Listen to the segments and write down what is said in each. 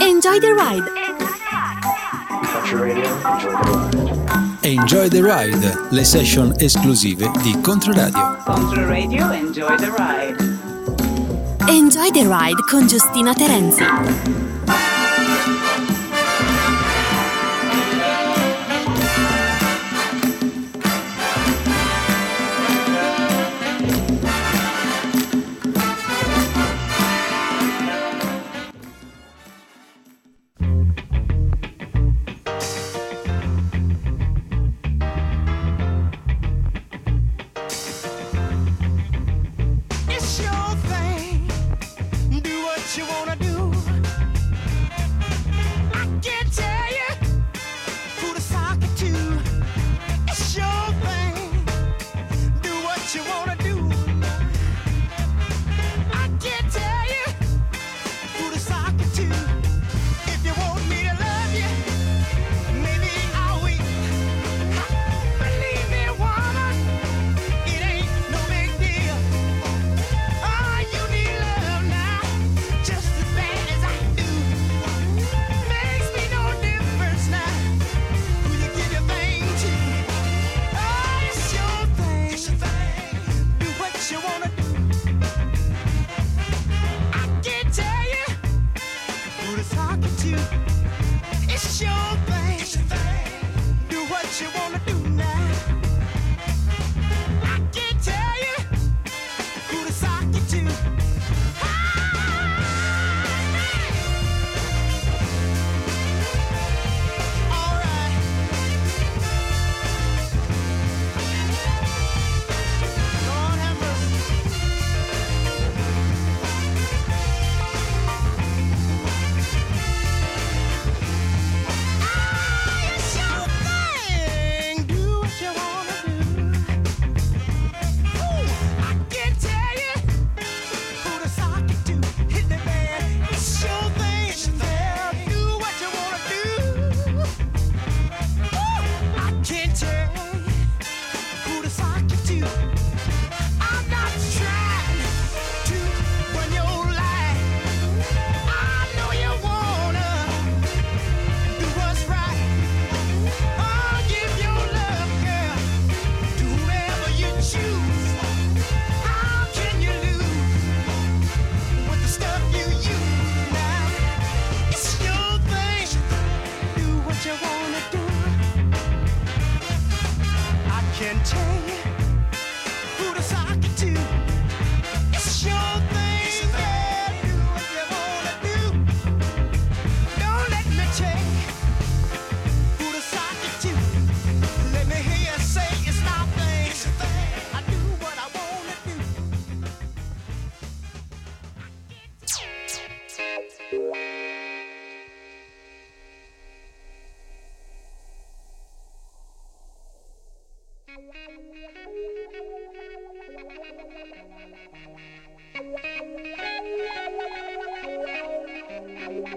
Enjoy the ride. Enjoy the ride, le session esclusive di Controradio. Controradio, enjoy the ride. Enjoy the ride con Giustina Terenzi.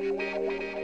thank you.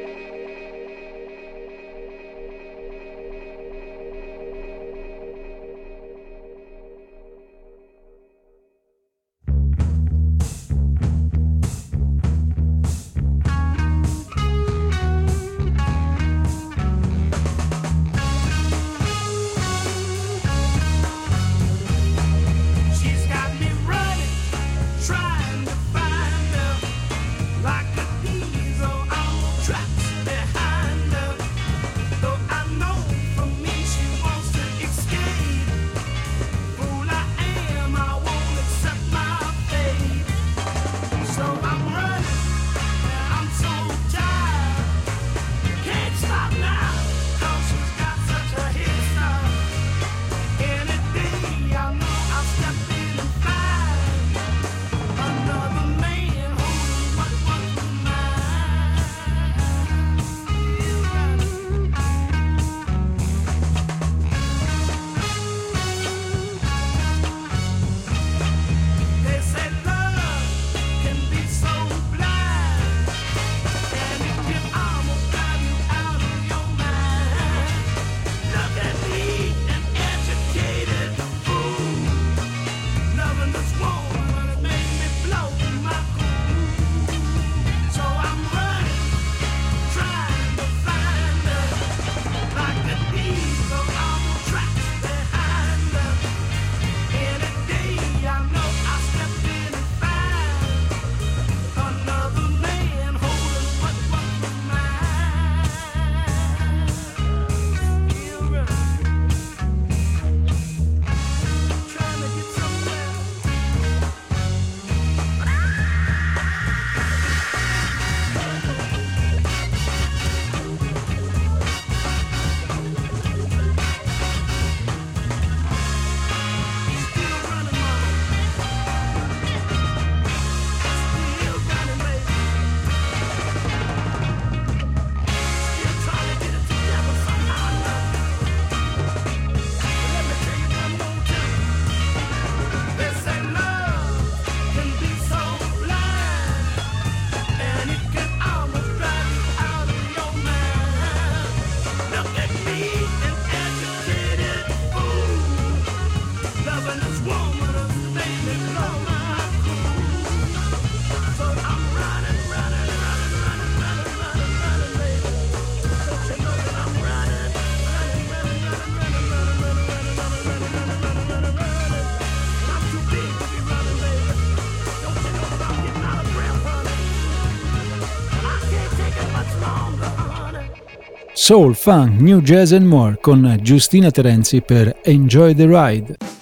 Soul, Funk, New Jazz and More con Giustina Terenzi per Enjoy the Ride.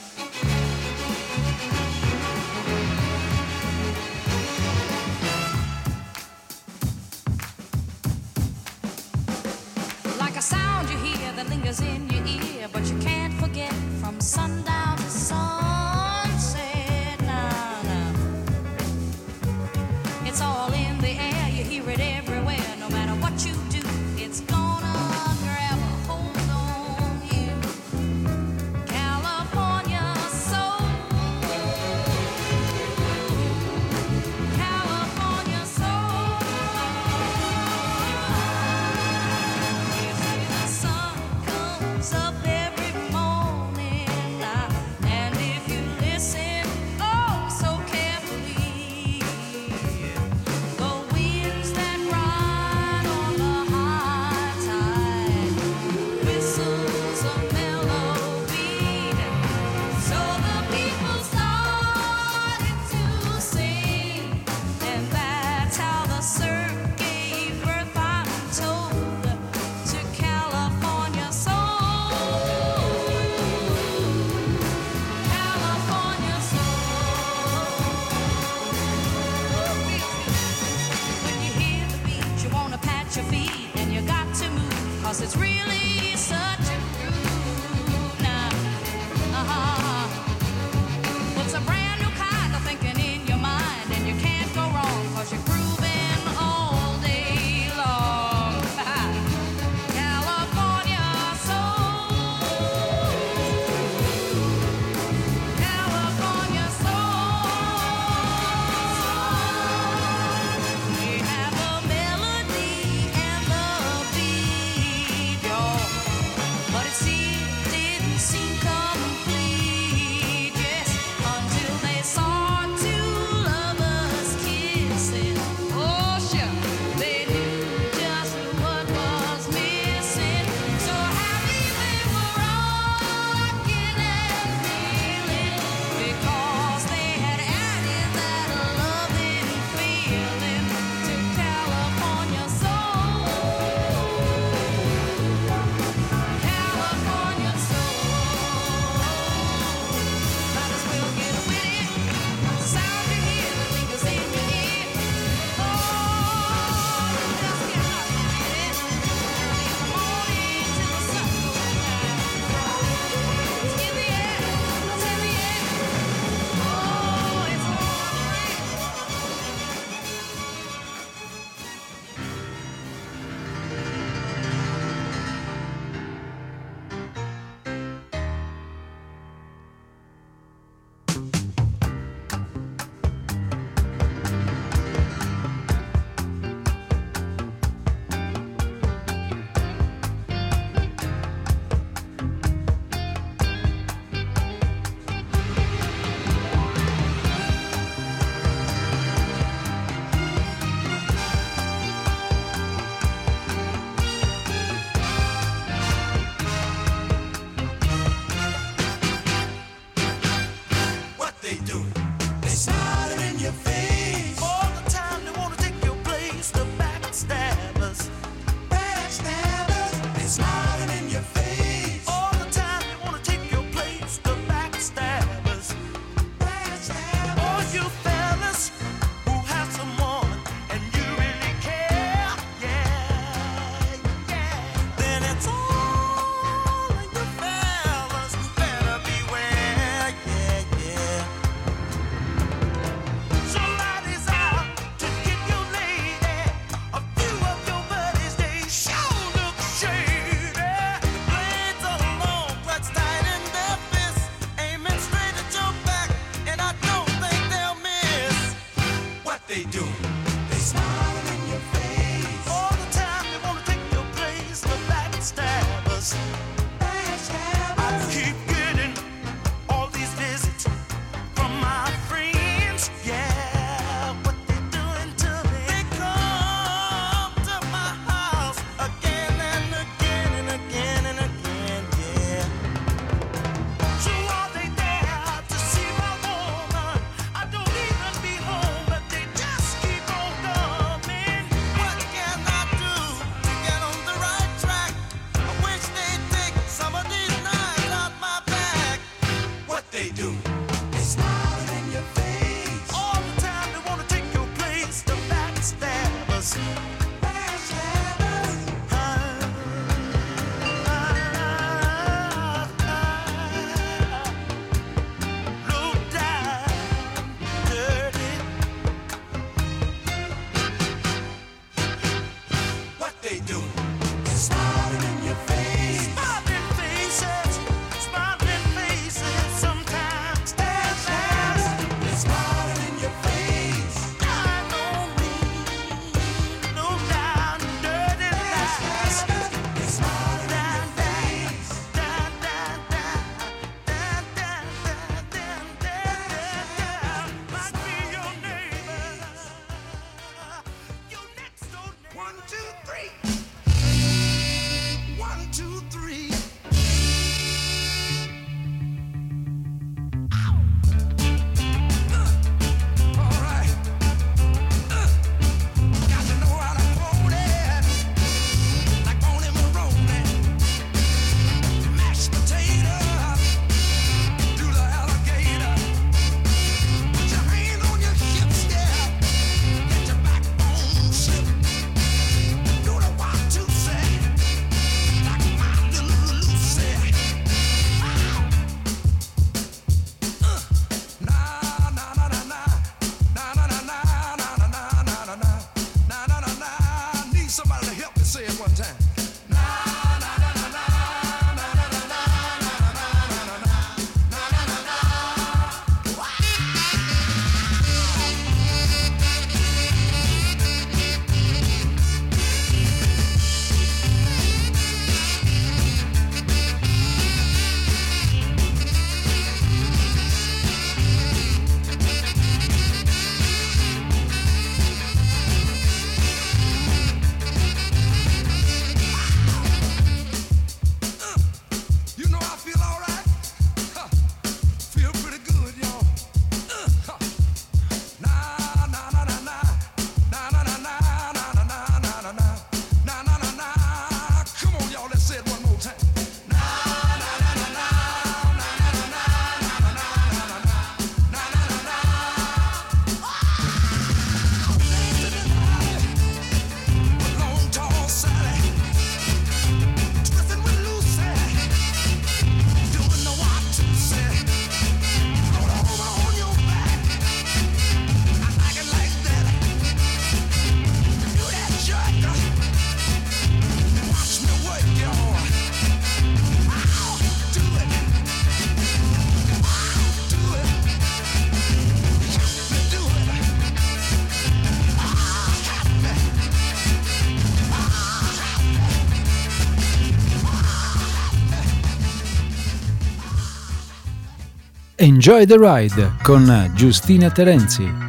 Enjoy the Ride con Giustina Terenzi.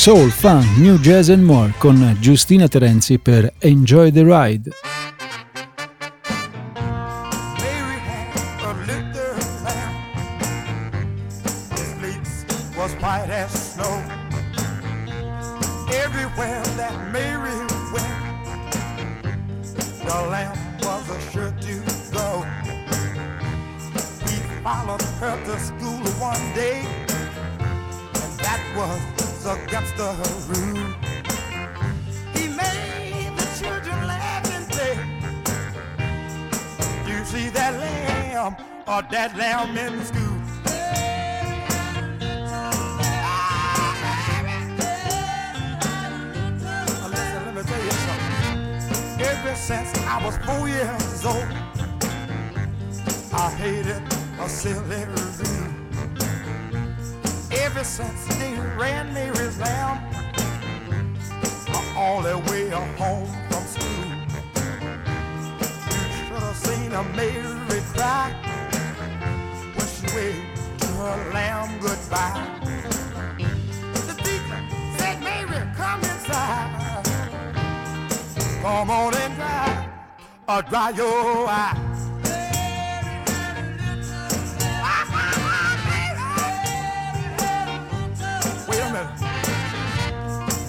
soul, Fun, new jazz and more con Giustina Terenzi per Enjoy the Ride. Come on and dry, or dry your eyes. Wait a minute.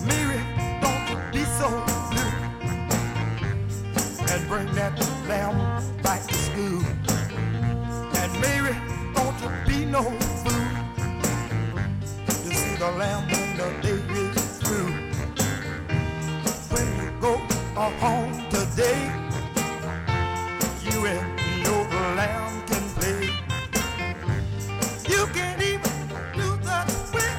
Mary, don't be so blue. And bring that lamb back to school. And Mary, don't you be no fool. To see the lamb in the daylight. are today. You and no lamb can play. You can't even do that way.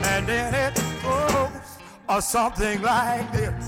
And then it goes, or something like this.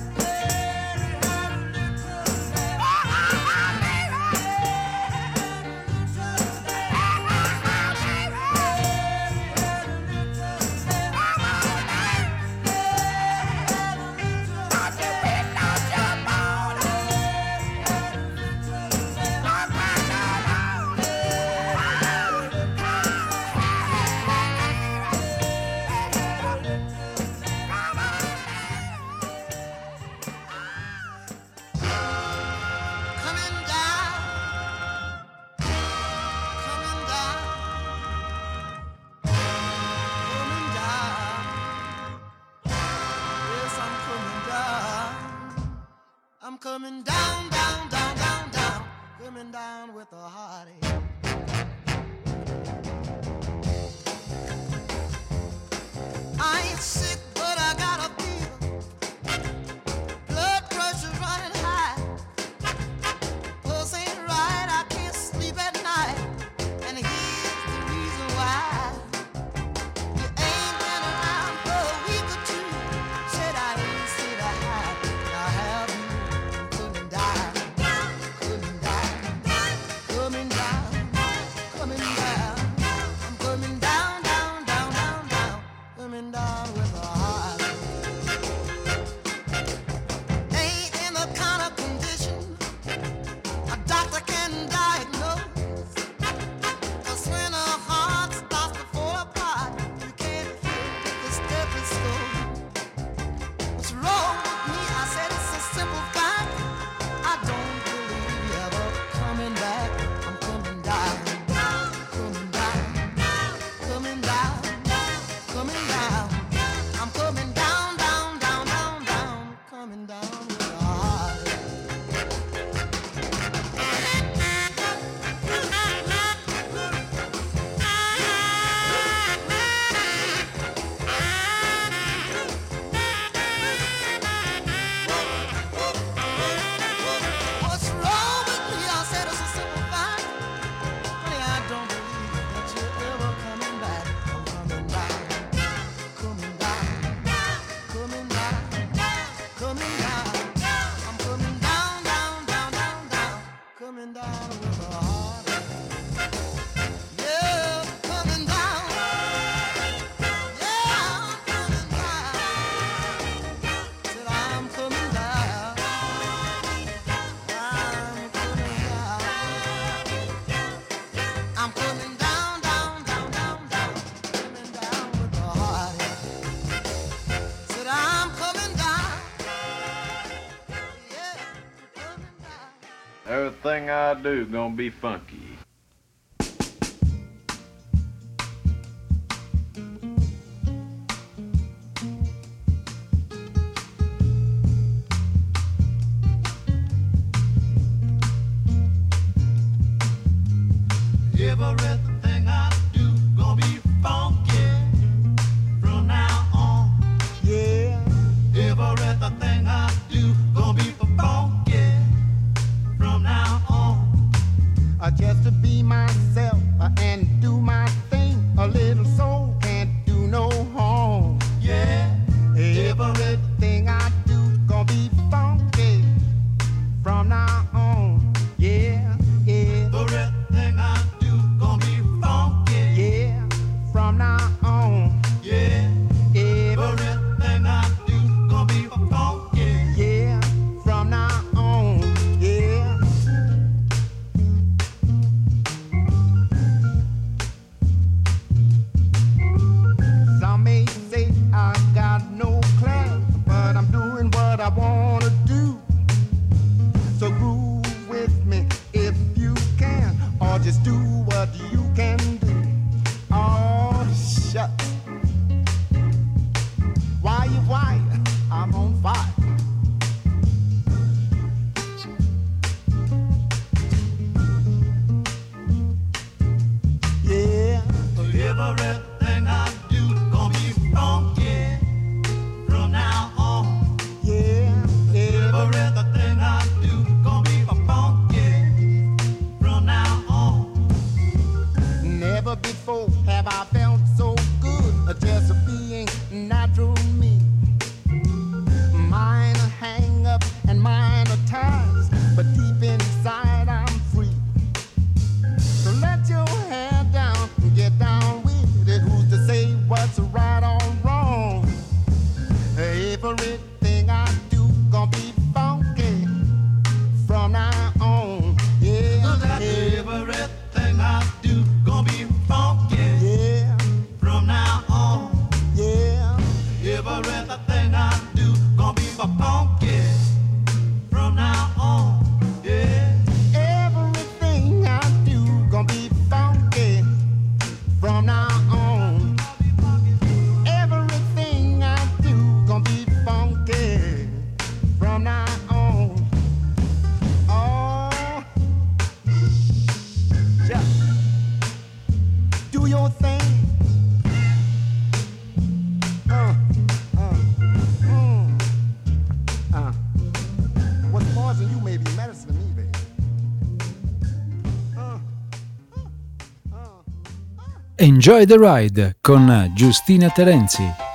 I do gonna be funky. Enjoy the Ride con Giustina Terenzi.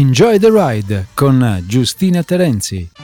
Enjoy the Ride con Giustina Terenzi.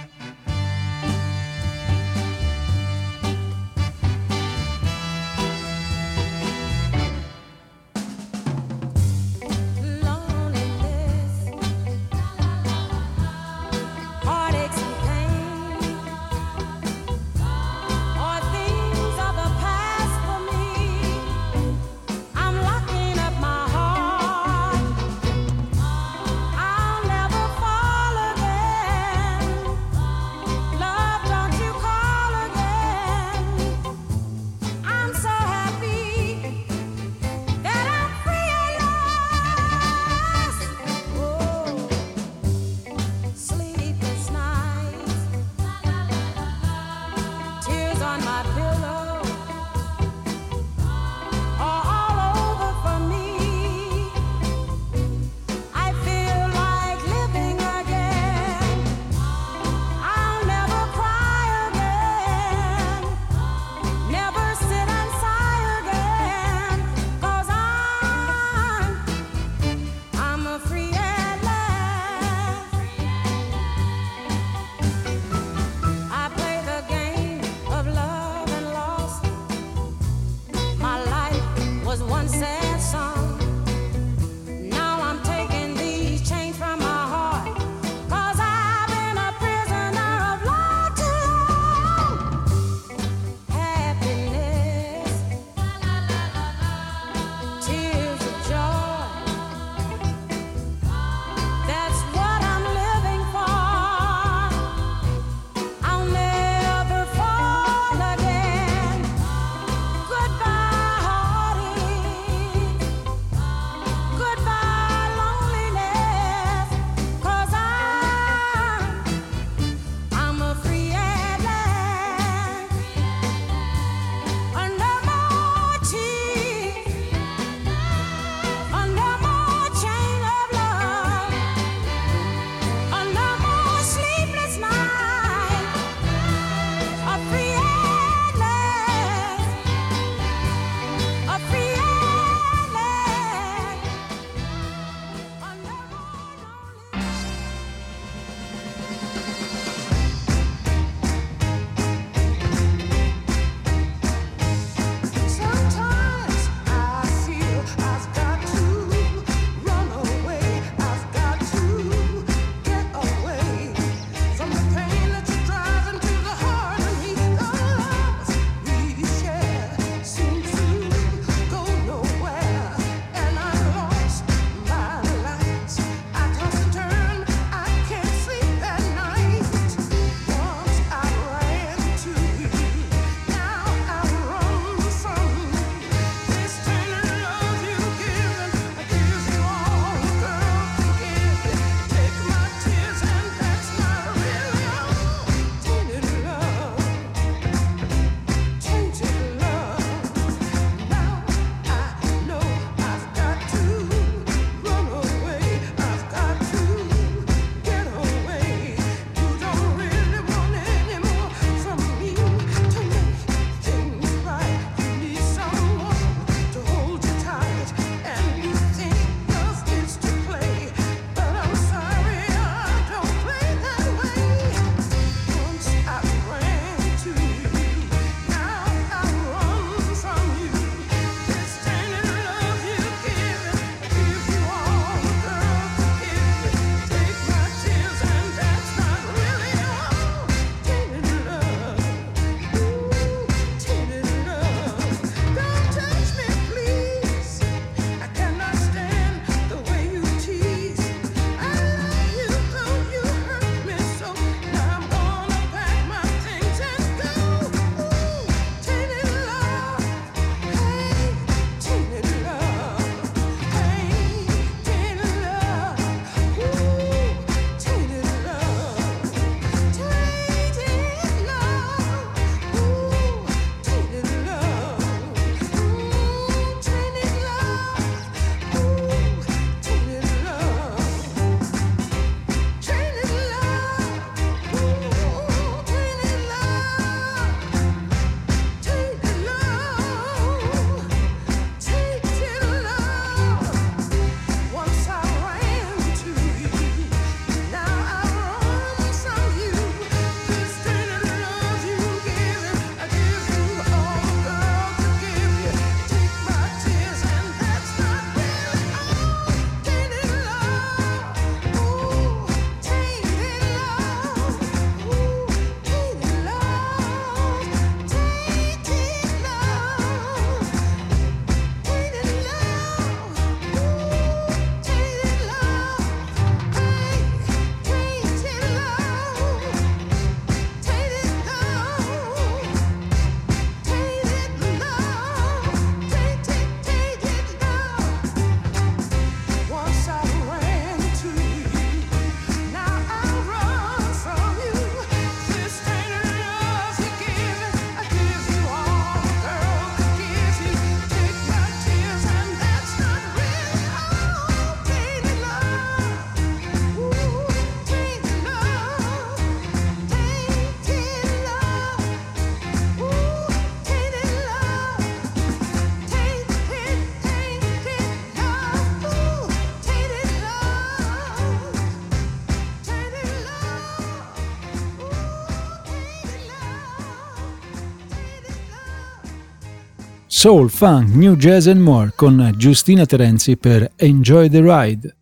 Soul, funk, new jazz and more con Giustina Terenzi per Enjoy the Ride.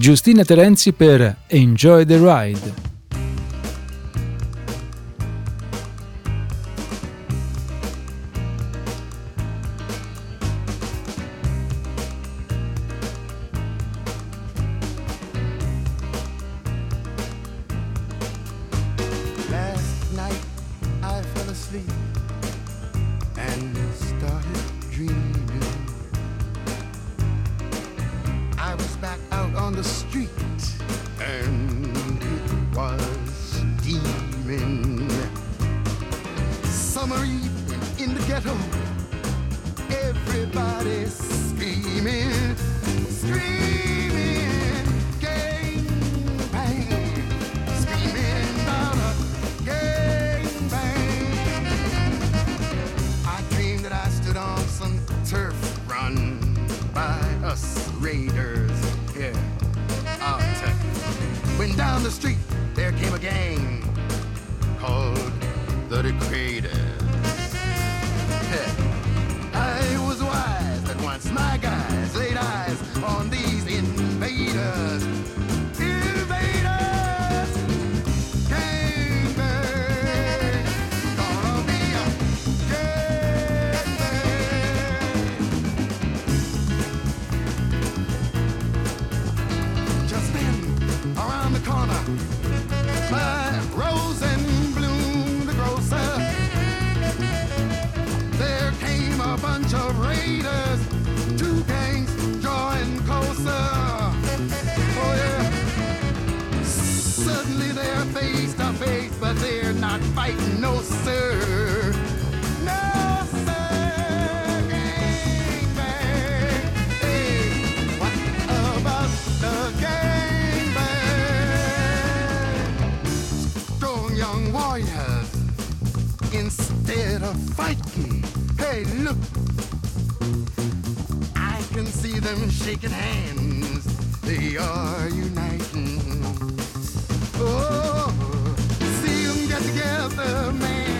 Giustina Terenzi per Enjoy the Ride. fight me. Hey, look, I can see them shaking hands. They are uniting. Oh, see them get together, man.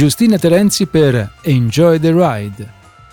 Giustina Terenzi per Enjoy the Ride.